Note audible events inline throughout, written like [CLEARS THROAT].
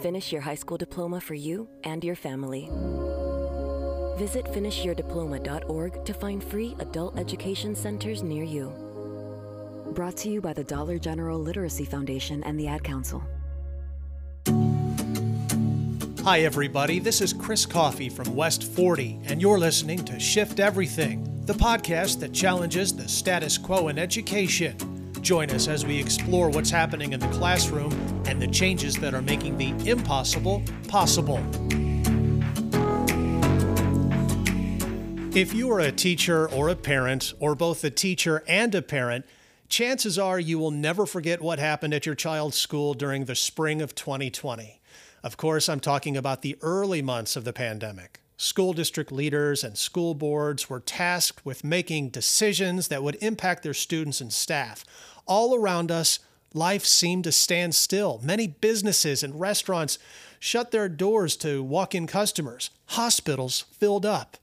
finish your high school diploma for you and your family. Visit finishyourdiploma.org to find free adult education centers near you. Brought to you by the Dollar General Literacy Foundation and the Ad Council. Hi, everybody. This is Chris Coffey from West 40, and you're listening to Shift Everything, the podcast that challenges the status quo in education. Join us as we explore what's happening in the classroom and the changes that are making the impossible possible. If you are a teacher or a parent, or both a teacher and a parent, chances are you will never forget what happened at your child's school during the spring of 2020. Of course, I'm talking about the early months of the pandemic. School district leaders and school boards were tasked with making decisions that would impact their students and staff. All around us, life seemed to stand still. Many businesses and restaurants shut their doors to walk in customers. Hospitals filled up.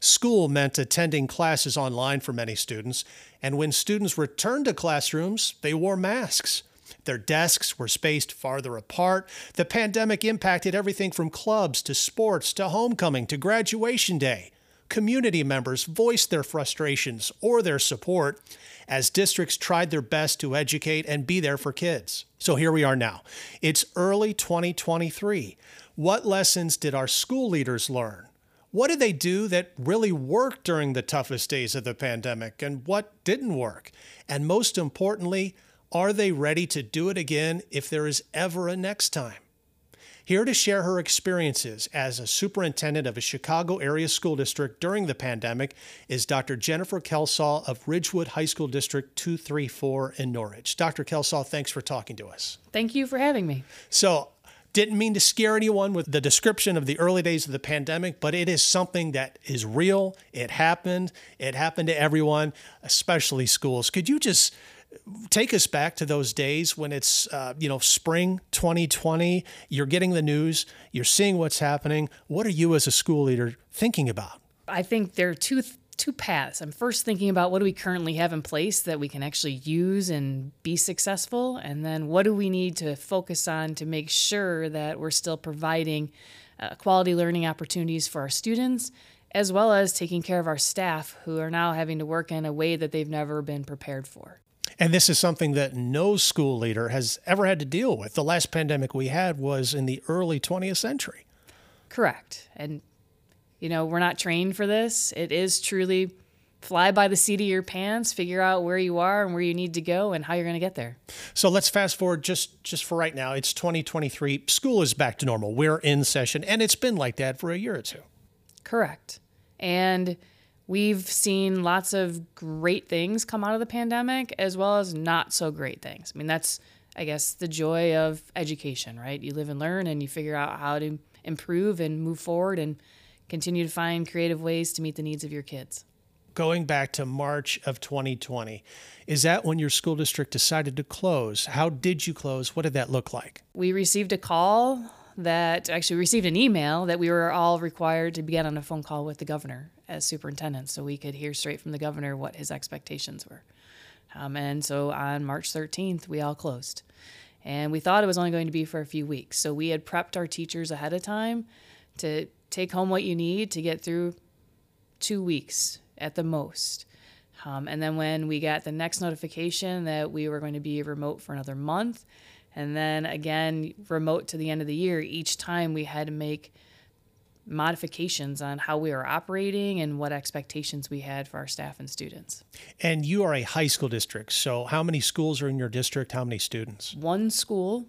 School meant attending classes online for many students, and when students returned to classrooms, they wore masks. Their desks were spaced farther apart. The pandemic impacted everything from clubs to sports to homecoming to graduation day. Community members voiced their frustrations or their support as districts tried their best to educate and be there for kids. So here we are now. It's early 2023. What lessons did our school leaders learn? What did they do that really worked during the toughest days of the pandemic and what didn't work? And most importantly, are they ready to do it again if there is ever a next time? Here to share her experiences as a superintendent of a Chicago area school district during the pandemic is Dr. Jennifer Kelsall of Ridgewood High School District 234 in Norridge. Dr. Kelsall, thanks for talking to us. Thank you for having me. So, didn't mean to scare anyone with the description of the early days of the pandemic, but it is something that is real. It happened. It happened to everyone, especially schools. Could you just take us back to those days when it's uh, you know spring 2020 you're getting the news you're seeing what's happening. What are you as a school leader thinking about? I think there are two two paths. I'm first thinking about what do we currently have in place that we can actually use and be successful and then what do we need to focus on to make sure that we're still providing uh, quality learning opportunities for our students as well as taking care of our staff who are now having to work in a way that they've never been prepared for and this is something that no school leader has ever had to deal with. The last pandemic we had was in the early 20th century. Correct. And, you know, we're not trained for this. It is truly fly by the seat of your pants, figure out where you are and where you need to go and how you're going to get there. So let's fast forward just just for right now. It's 2023. School is back to normal. We're in session and it's been like that for a year or two. Correct. And We've seen lots of great things come out of the pandemic as well as not so great things. I mean, that's, I guess, the joy of education, right? You live and learn and you figure out how to improve and move forward and continue to find creative ways to meet the needs of your kids. Going back to March of 2020, is that when your school district decided to close? How did you close? What did that look like? We received a call that actually received an email that we were all required to get on a phone call with the governor as superintendent so we could hear straight from the governor what his expectations were. Um, and so on March 13th, we all closed. And we thought it was only going to be for a few weeks. So we had prepped our teachers ahead of time to take home what you need to get through two weeks at the most. Um, and then when we got the next notification that we were going to be remote for another month, and then again remote to the end of the year, each time we had to make modifications on how we were operating and what expectations we had for our staff and students. And you are a high school district, so how many schools are in your district? How many students? One school,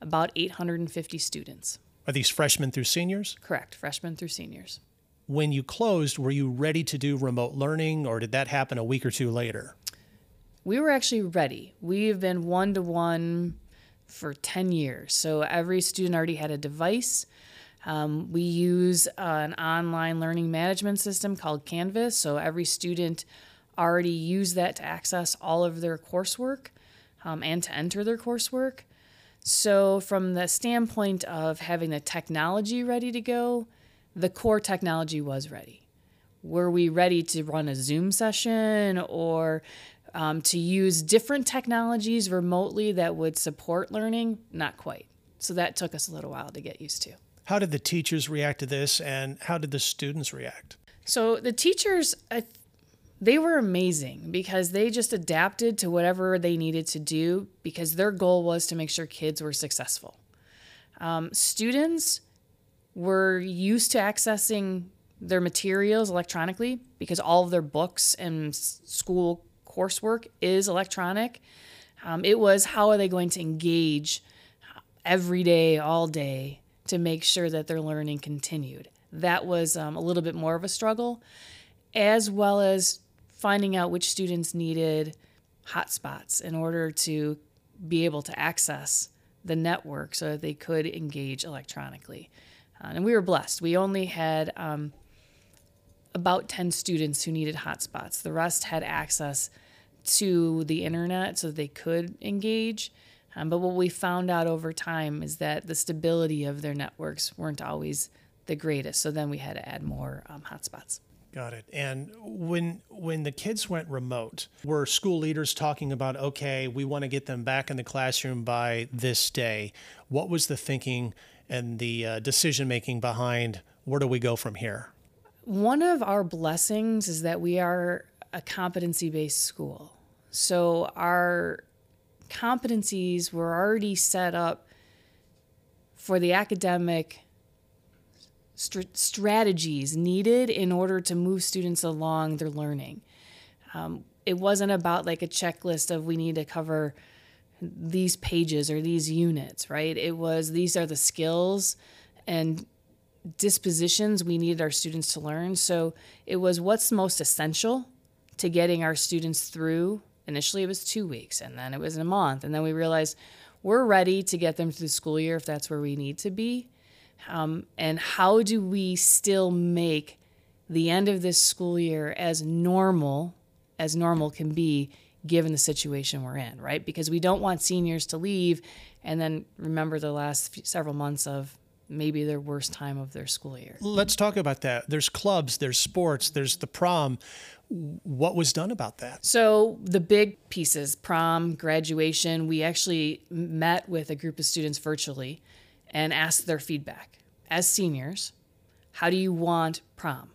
about 850 students. Are these freshmen through seniors? Correct, freshmen through seniors. When you closed, were you ready to do remote learning or did that happen a week or two later? We were actually ready. We've been one to one for 10 years. So every student already had a device um, we use uh, an online learning management system called Canvas, so every student already used that to access all of their coursework um, and to enter their coursework. So, from the standpoint of having the technology ready to go, the core technology was ready. Were we ready to run a Zoom session or um, to use different technologies remotely that would support learning? Not quite. So that took us a little while to get used to. How did the teachers react to this and how did the students react? So the teachers, they were amazing because they just adapted to whatever they needed to do because their goal was to make sure kids were successful. Um, students were used to accessing their materials electronically because all of their books and school coursework is electronic. Um, it was how are they going to engage every day, all day, to make sure that their learning continued. That was um, a little bit more of a struggle, as well as finding out which students needed hotspots in order to be able to access the network so that they could engage electronically. Uh, and we were blessed. We only had um, about 10 students who needed hotspots. The rest had access to the internet so they could engage. Um, but what we found out over time is that the stability of their networks weren't always the greatest. So then we had to add more um, hotspots. Got it. And when when the kids went remote, were school leaders talking about okay, we want to get them back in the classroom by this day? What was the thinking and the uh, decision making behind where do we go from here? One of our blessings is that we are a competency based school. So our competencies were already set up for the academic st- strategies needed in order to move students along their learning. Um, it wasn't about like a checklist of we need to cover these pages or these units, right? It was these are the skills and dispositions we needed our students to learn. So it was what's most essential to getting our students through. Initially, it was two weeks, and then it was a month. And then we realized we're ready to get them through the school year if that's where we need to be. Um, and how do we still make the end of this school year as normal as normal can be given the situation we're in, right? Because we don't want seniors to leave and then remember the last few, several months of maybe their worst time of their school year. Let's talk about that. There's clubs, there's sports, there's the prom. What was done about that? So, the big pieces prom, graduation, we actually met with a group of students virtually and asked their feedback. As seniors, how do you want prom?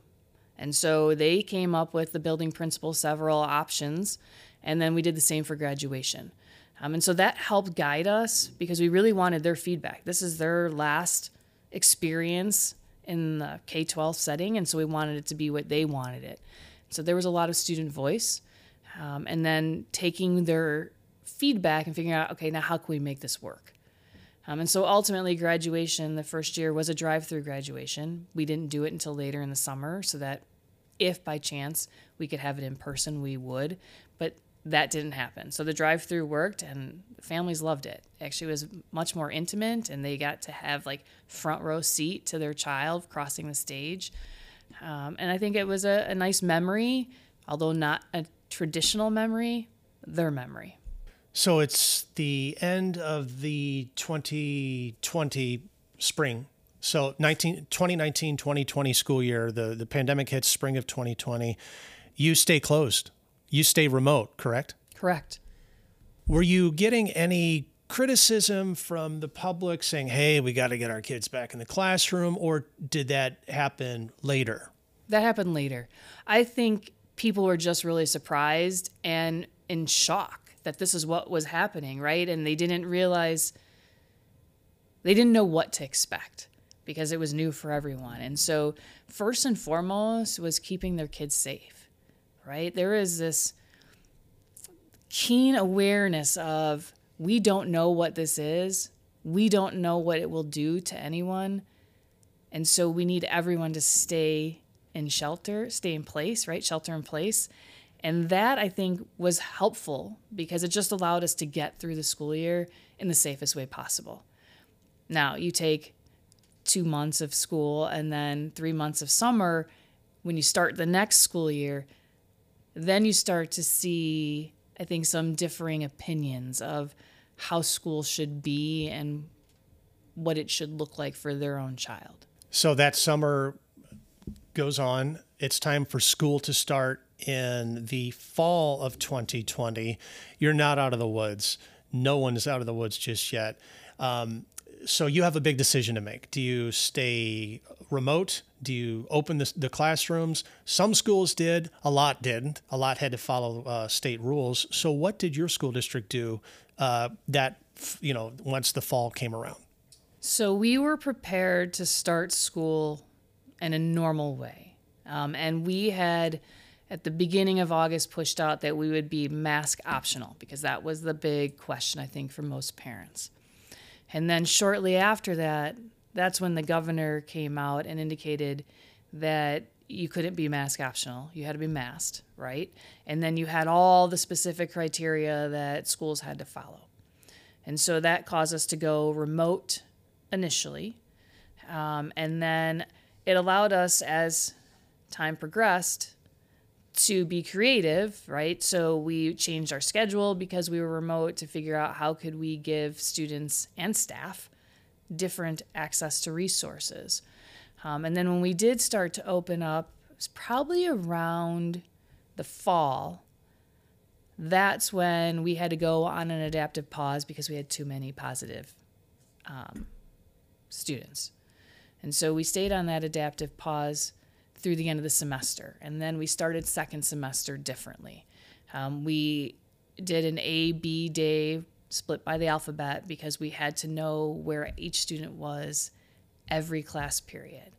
And so they came up with the building principal several options, and then we did the same for graduation. Um, and so that helped guide us because we really wanted their feedback. This is their last experience in the K 12 setting, and so we wanted it to be what they wanted it. So there was a lot of student voice, um, and then taking their feedback and figuring out, okay, now how can we make this work? Um, and so ultimately, graduation the first year was a drive through graduation. We didn't do it until later in the summer so that if by chance we could have it in person, we would. But that didn't happen. So the drive through worked and families loved it. Actually, it was much more intimate and they got to have like front row seat to their child crossing the stage. Um, and I think it was a, a nice memory, although not a traditional memory, their memory. So it's the end of the 2020 spring. So 19, 2019 2020 school year, the, the pandemic hits spring of 2020. You stay closed, you stay remote, correct? Correct. Were you getting any criticism from the public saying, hey, we got to get our kids back in the classroom, or did that happen later? That happened later. I think people were just really surprised and in shock that this is what was happening, right? And they didn't realize, they didn't know what to expect because it was new for everyone. And so, first and foremost, was keeping their kids safe, right? There is this keen awareness of we don't know what this is, we don't know what it will do to anyone. And so, we need everyone to stay in shelter, stay in place, right? Shelter in place and that I think was helpful because it just allowed us to get through the school year in the safest way possible. Now, you take two months of school and then three months of summer. When you start the next school year, then you start to see, I think, some differing opinions of how school should be and what it should look like for their own child. So that summer goes on. It's time for school to start in the fall of 2020. You're not out of the woods. No one is out of the woods just yet. Um, so you have a big decision to make. Do you stay remote? Do you open the, the classrooms? Some schools did, a lot didn't. A lot had to follow uh, state rules. So, what did your school district do uh, that, you know, once the fall came around? So, we were prepared to start school in a normal way. Um, and we had, at the beginning of August, pushed out that we would be mask optional because that was the big question, I think, for most parents. And then shortly after that, that's when the governor came out and indicated that you couldn't be mask optional. You had to be masked, right? And then you had all the specific criteria that schools had to follow. And so that caused us to go remote initially. Um, and then it allowed us, as time progressed, to be creative, right? So we changed our schedule because we were remote to figure out how could we give students and staff different access to resources. Um, and then when we did start to open up, it was probably around the fall. That's when we had to go on an adaptive pause because we had too many positive um, students. And so we stayed on that adaptive pause through the end of the semester. And then we started second semester differently. Um, we did an A B day split by the alphabet because we had to know where each student was every class period.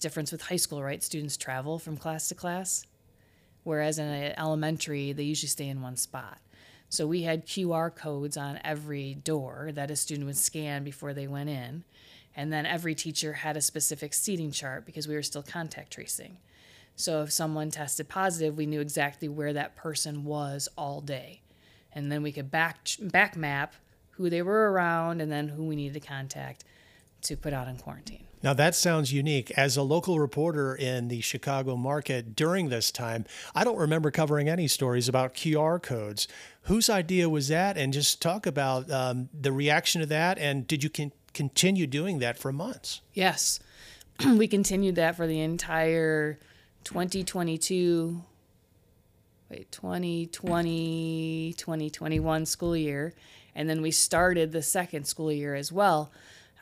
Difference with high school, right? Students travel from class to class, whereas in elementary, they usually stay in one spot. So we had QR codes on every door that a student would scan before they went in. And then every teacher had a specific seating chart because we were still contact tracing. So if someone tested positive, we knew exactly where that person was all day and then we could back back map who they were around and then who we needed to contact to put out in quarantine. Now that sounds unique. As a local reporter in the Chicago market during this time, I don't remember covering any stories about QR codes. Whose idea was that? And just talk about um, the reaction to that. And did you con- continue doing that for months? Yes, [CLEARS THROAT] we continued that for the entire 2022 wait 2020 2021 school year. And then we started the second school year as well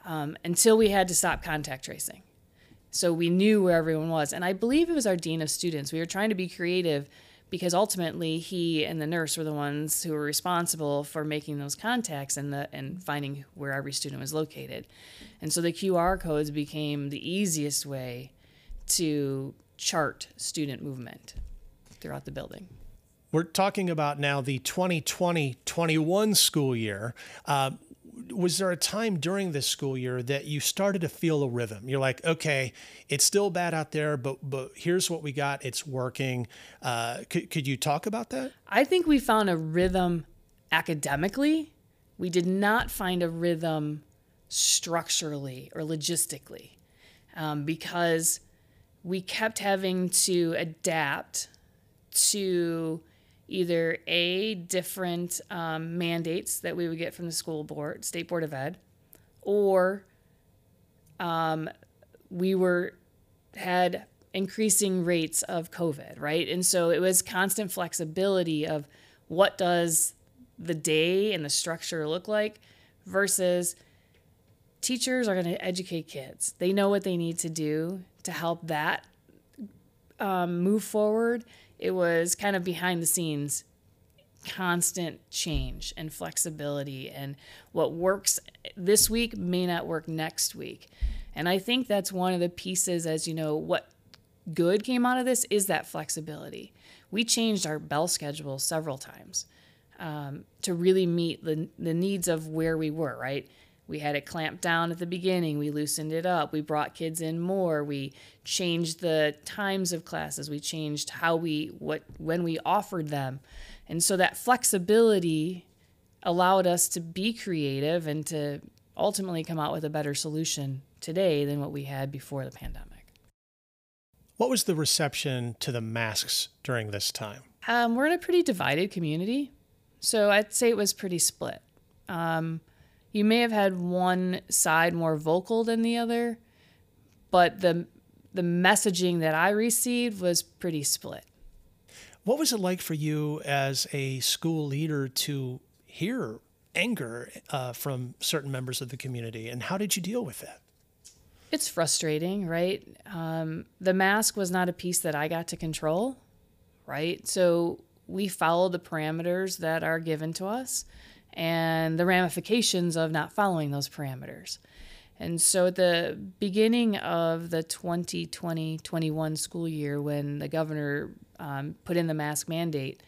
um, until we had to stop contact tracing. So we knew where everyone was. And i believe it was our dean of students. We were trying to be creative because ultimately he and the nurse were the ones who were responsible for making those contacts and the and finding where every student was located. And so the qr codes became the easiest way to chart student movement throughout the building. We're talking about now the 2020 21 school year. Uh, was there a time during this school year that you started to feel a rhythm? You're like, okay, it's still bad out there, but but here's what we got. It's working. Uh, could could you talk about that? I think we found a rhythm academically. We did not find a rhythm structurally or logistically um, because we kept having to adapt to either a different um, mandates that we would get from the school board, state board of ed, or um, we were had increasing rates of COVID, right? And so it was constant flexibility of what does the day and the structure look like versus teachers are going to educate kids. They know what they need to do to help that um, move forward it was kind of behind the scenes constant change and flexibility and what works this week may not work next week. And i think that's one of the pieces as you know what good came out of this is that flexibility. We changed our bell schedule several times um, to really meet the, the needs of where we were right we had it clamped down at the beginning. We loosened it up. We brought kids in more. We changed the times of classes. We changed how we what when we offered them. And so that flexibility allowed us to be creative and to ultimately come out with a better solution today than what we had before the pandemic. What was the reception to the masks during this time? Um, we're in a pretty divided community. So I'd say it was pretty split. Um, you may have had one side more vocal than the other, but the the messaging that I received was pretty split. What was it like for you as a school leader to hear anger uh, from certain members of the community. And how did you deal with that? It's frustrating, right? Um, the mask was not a piece that I got to control, right? So we follow the parameters that are given to us and the ramifications of not following those parameters. And so at the beginning of the 2020 21 school year, when the governor um, put in the mask mandate,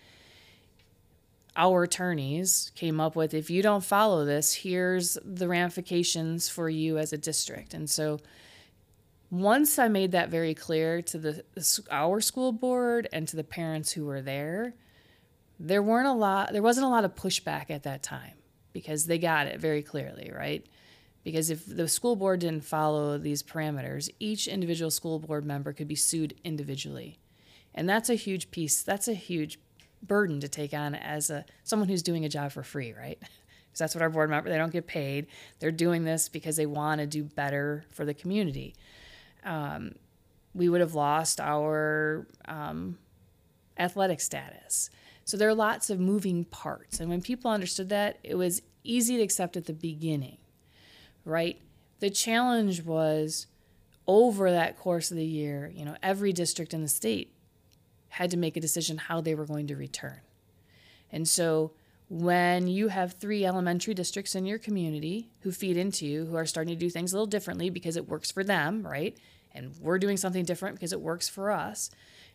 our attorneys came up with if you don't follow this, here's the ramifications for you as a district. And so once I made that very clear to the our school board and to the parents who were there, there weren't a lot there wasn't a lot of pushback at that time because they got it very clearly, right? Because if the school board didn't follow these parameters, each individual school board member could be sued individually. And that's a huge piece. That's a huge burden to take on as a someone who's doing a job for free, right? [LAUGHS] Because that's what our board member they don't get paid. They're doing this because they want to do better for the community. Um, we would have lost our um, athletic status. So there are lots of moving parts. And when people understood that, it was easy to accept at the beginning, right? The challenge was over that course of the year, you know, every district in the state had to make a decision how they were going to return. And so when you have three elementary districts in your community who feed into you, who are starting to do things a little differently because it works for them, right? And we're doing something different because it works for us.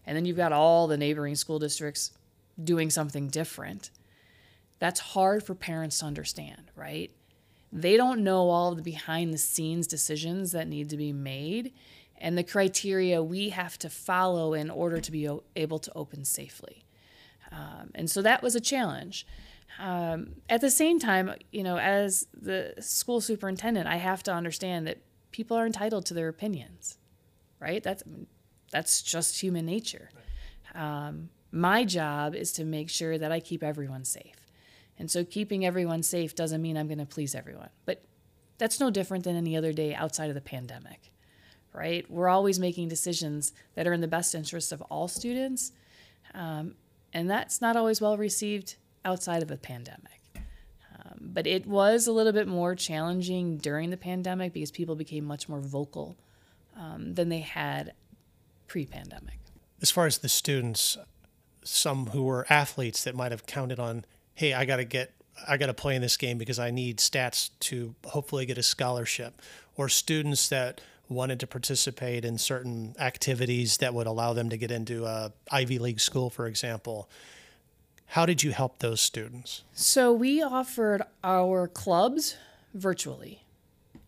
And then you've got all the neighboring school districts doing something different. That's hard for parents to understand, right? They don't know all of the behind the scenes decisions that need to be made and the criteria we have to follow in order to be able to open safely. Um, and so that was a challenge. Um, at the same time, you know, as the school superintendent, I have to understand that people are entitled to their opinions, right? That's that's just human nature. Um, my job is to make sure that I keep everyone safe, and so keeping everyone safe doesn't mean I'm going to please everyone, but that's no different than any other day outside of the pandemic right? We're always making decisions that are in the best interest of all students. Um, and that's not always well received outside of a pandemic. Um, but it was a little bit more challenging during the pandemic because people became much more vocal um, than they had pre pandemic. As far as the students, some who were athletes that might have counted on, hey, I got to get I got to play in this game because I need stats to hopefully get a scholarship, or students that wanted to participate in certain activities that would allow them to get into a Ivy League school, for example. How did you help those students? So we offered our clubs virtually,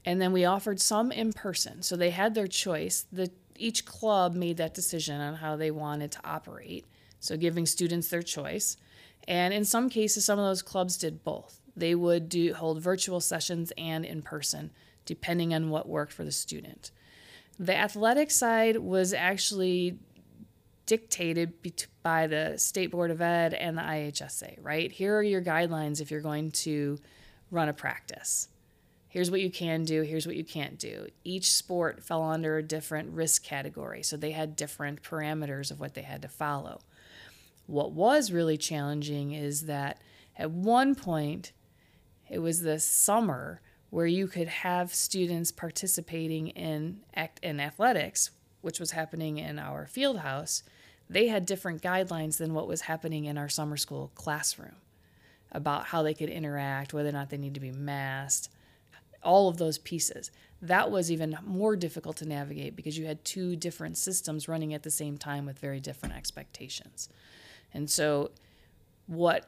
and then we offered some in person. So they had their choice. The each club made that decision on how they wanted to operate. So giving students their choice. And in some cases, some of those clubs did both. They would do hold virtual sessions and in person depending on what worked for the student. The athletic side was actually dictated by the State Board of Ed and the IHSA, right? Here are your guidelines if you're going to run a practice. Here's what you can do, here's what you can't do. Each sport fell under a different risk category, so they had different parameters of what they had to follow. What was really challenging is that at one point, it was the summer where you could have students participating in act in athletics, which was happening in our field house, they had different guidelines than what was happening in our summer school classroom about how they could interact, whether or not they need to be masked, all of those pieces. That was even more difficult to navigate because you had two different systems running at the same time with very different expectations. And so, what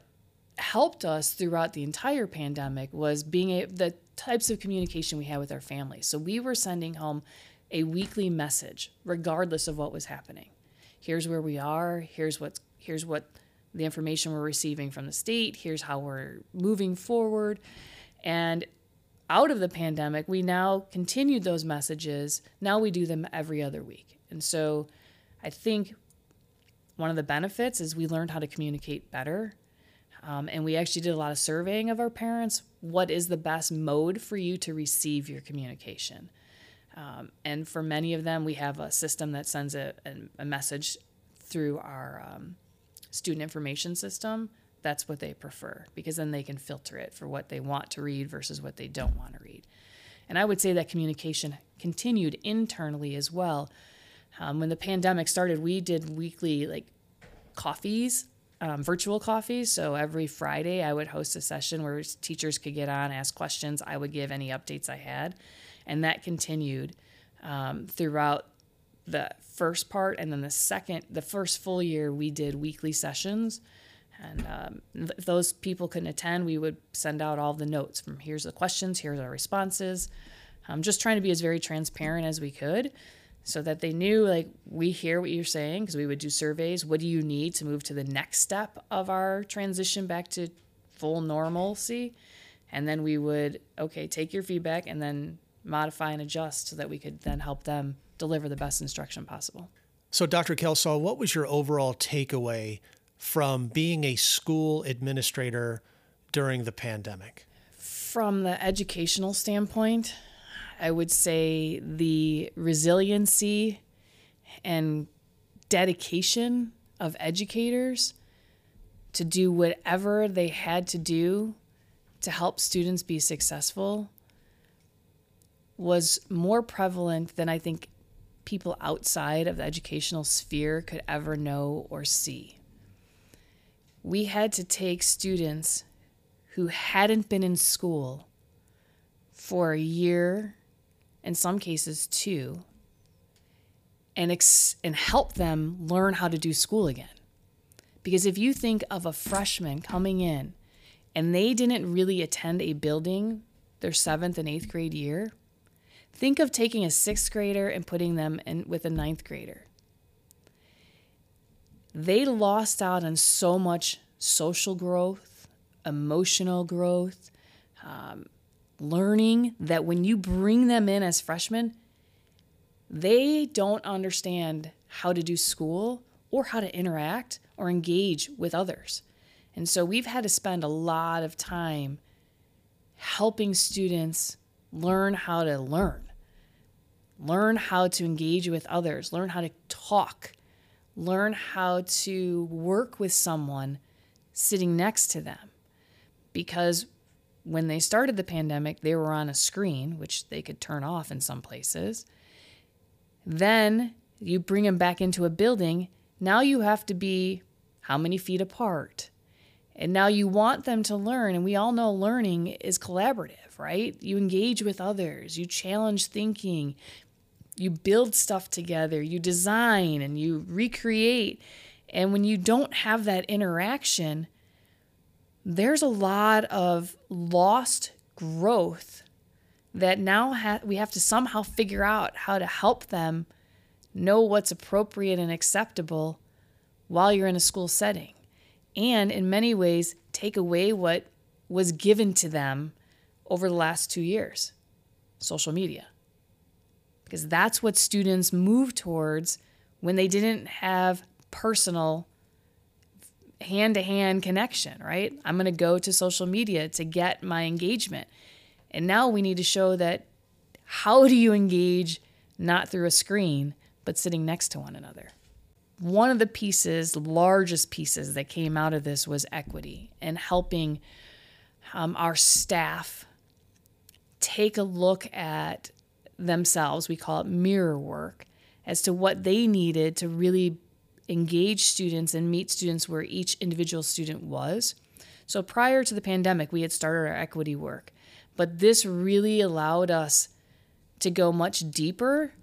helped us throughout the entire pandemic was being a, the types of communication we had with our families. So we were sending home a weekly message, regardless of what was happening. Here's where we are. Here's what here's what the information we're receiving from the state. Here's how we're moving forward. And out of the pandemic, we now continued those messages. Now we do them every other week. And so I think one of the benefits is we learned how to communicate better um, and we actually did a lot of surveying of our parents. What is the best mode for you to receive your communication? Um, and for many of them, we have a system that sends a, a, message through our um, student information system that's what they prefer because then they can filter it for what they want to read versus what they don't want to read. And I would say that communication continued internally as well. Um, when the pandemic started, we did weekly like coffees, um, virtual coffees. So every Friday, I would host a session where teachers could get on, ask questions. I would give any updates I had, and that continued um, throughout the first part, and then the second, the first full year, we did weekly sessions. And um, if those people couldn't attend, we would send out all the notes from here's the questions, here's our responses. Um, just trying to be as very transparent as we could so that they knew like we hear what you're saying because we would do surveys. What do you need to move to the next step of our transition back to full normalcy? And then we would okay take your feedback and then modify and adjust so that we could then help them deliver the best instruction possible. So dr kelsall what was your overall takeaway from being a school administrator during the pandemic? From the educational standpoint I would say the resiliency and dedication of educators to do whatever they had to do to help students be successful was more prevalent than I think people outside of the educational sphere could ever know or see. We had to take students who hadn't been in school for a year in some cases two, and ex- and help them learn how to do school again. Because if you think of a freshman coming in and they didn't really attend a building their seventh and eighth grade year, think of taking a sixth grader and putting them in with a ninth grader. They lost out on so much social growth, emotional growth, um, learning that when you bring them in as freshmen, they don't understand how to do school or how to interact or engage with others. And so we've had to spend a lot of time helping students learn how to learn, learn how to engage with others, learn how to talk, learn how to work with someone sitting next to them. Because when they started the pandemic, they were on a screen, which they could turn off in some places. Then you bring them back into a building. Now you have to be how many feet apart? And now you want them to learn. And we all know learning is collaborative, right? You engage with others, you challenge thinking, you build stuff together, you design and you recreate. And when you don't have that interaction, there's a lot of lost growth that now ha- we have to somehow figure out how to help them know what's appropriate and acceptable while you're in a school setting. And in many ways, take away what was given to them over the last two years social media. Because that's what students move towards when they didn't have personal hand to hand connection, right? I'm going to go to social media to get my engagement. And now we need to show that how do you engage not through a screen, but sitting next to one another? One of the pieces, largest pieces that came out of this was equity and helping um, our staff take a look at themselves. We call it mirror work as to what they needed to really engage students and meet students where each individual student was. So prior to the pandemic, we had started our equity work, but this really allowed us to go much deeper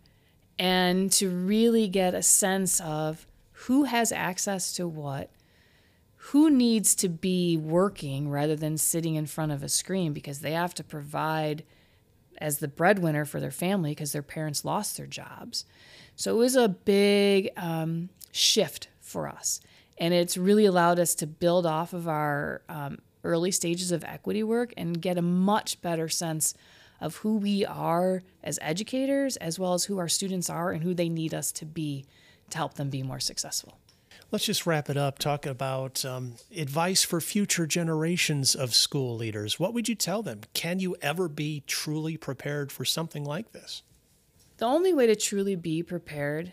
and to really get a sense of who has access to what, who needs to be working rather than sitting in front of a screen because they have to provide as the breadwinner for their family because their parents lost their jobs. So it was a big um, shift for us. And it's really allowed us to build off of our um, early stages of equity work and get a much better sense of who we are as educators, as well as who our students are and who they need us to be to help them be more successful. Let's just wrap it up. Talk about um, advice for future generations of school leaders. What would you tell them? Can you ever be truly prepared for something like this? The only way to truly be prepared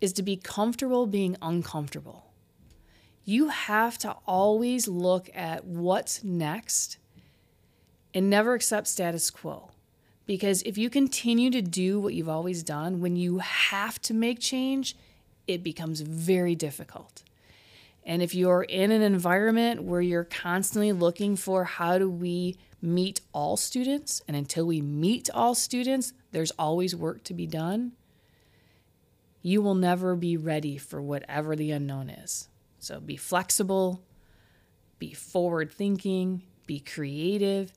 is to be comfortable being uncomfortable. You have to always look at what's next and never accept status quo. Because if you continue to do what you've always done, when you have to make change, it becomes very difficult. And if you're in an environment where you're constantly looking for how do we meet all students, and until we meet all students, there's always work to be done, you will never be ready for whatever the unknown is. So be flexible, be forward thinking, be creative.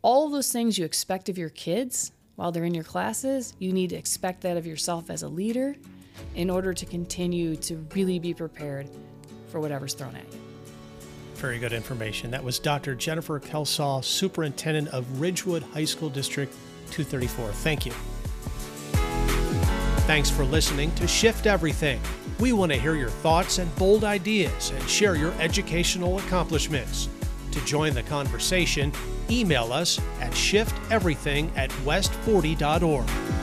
All those things you expect of your kids while they're in your classes, you need to expect that of yourself as a leader in order to continue to really be prepared for whatever's thrown at you. Very good information. That was Dr. Jennifer Kelsall, Superintendent of Ridgewood High School District 234. Thank you. Thanks for listening to Shift Everything. We want to hear your thoughts and bold ideas and share your educational accomplishments. To join the conversation, email us at shifteverything at west40.org.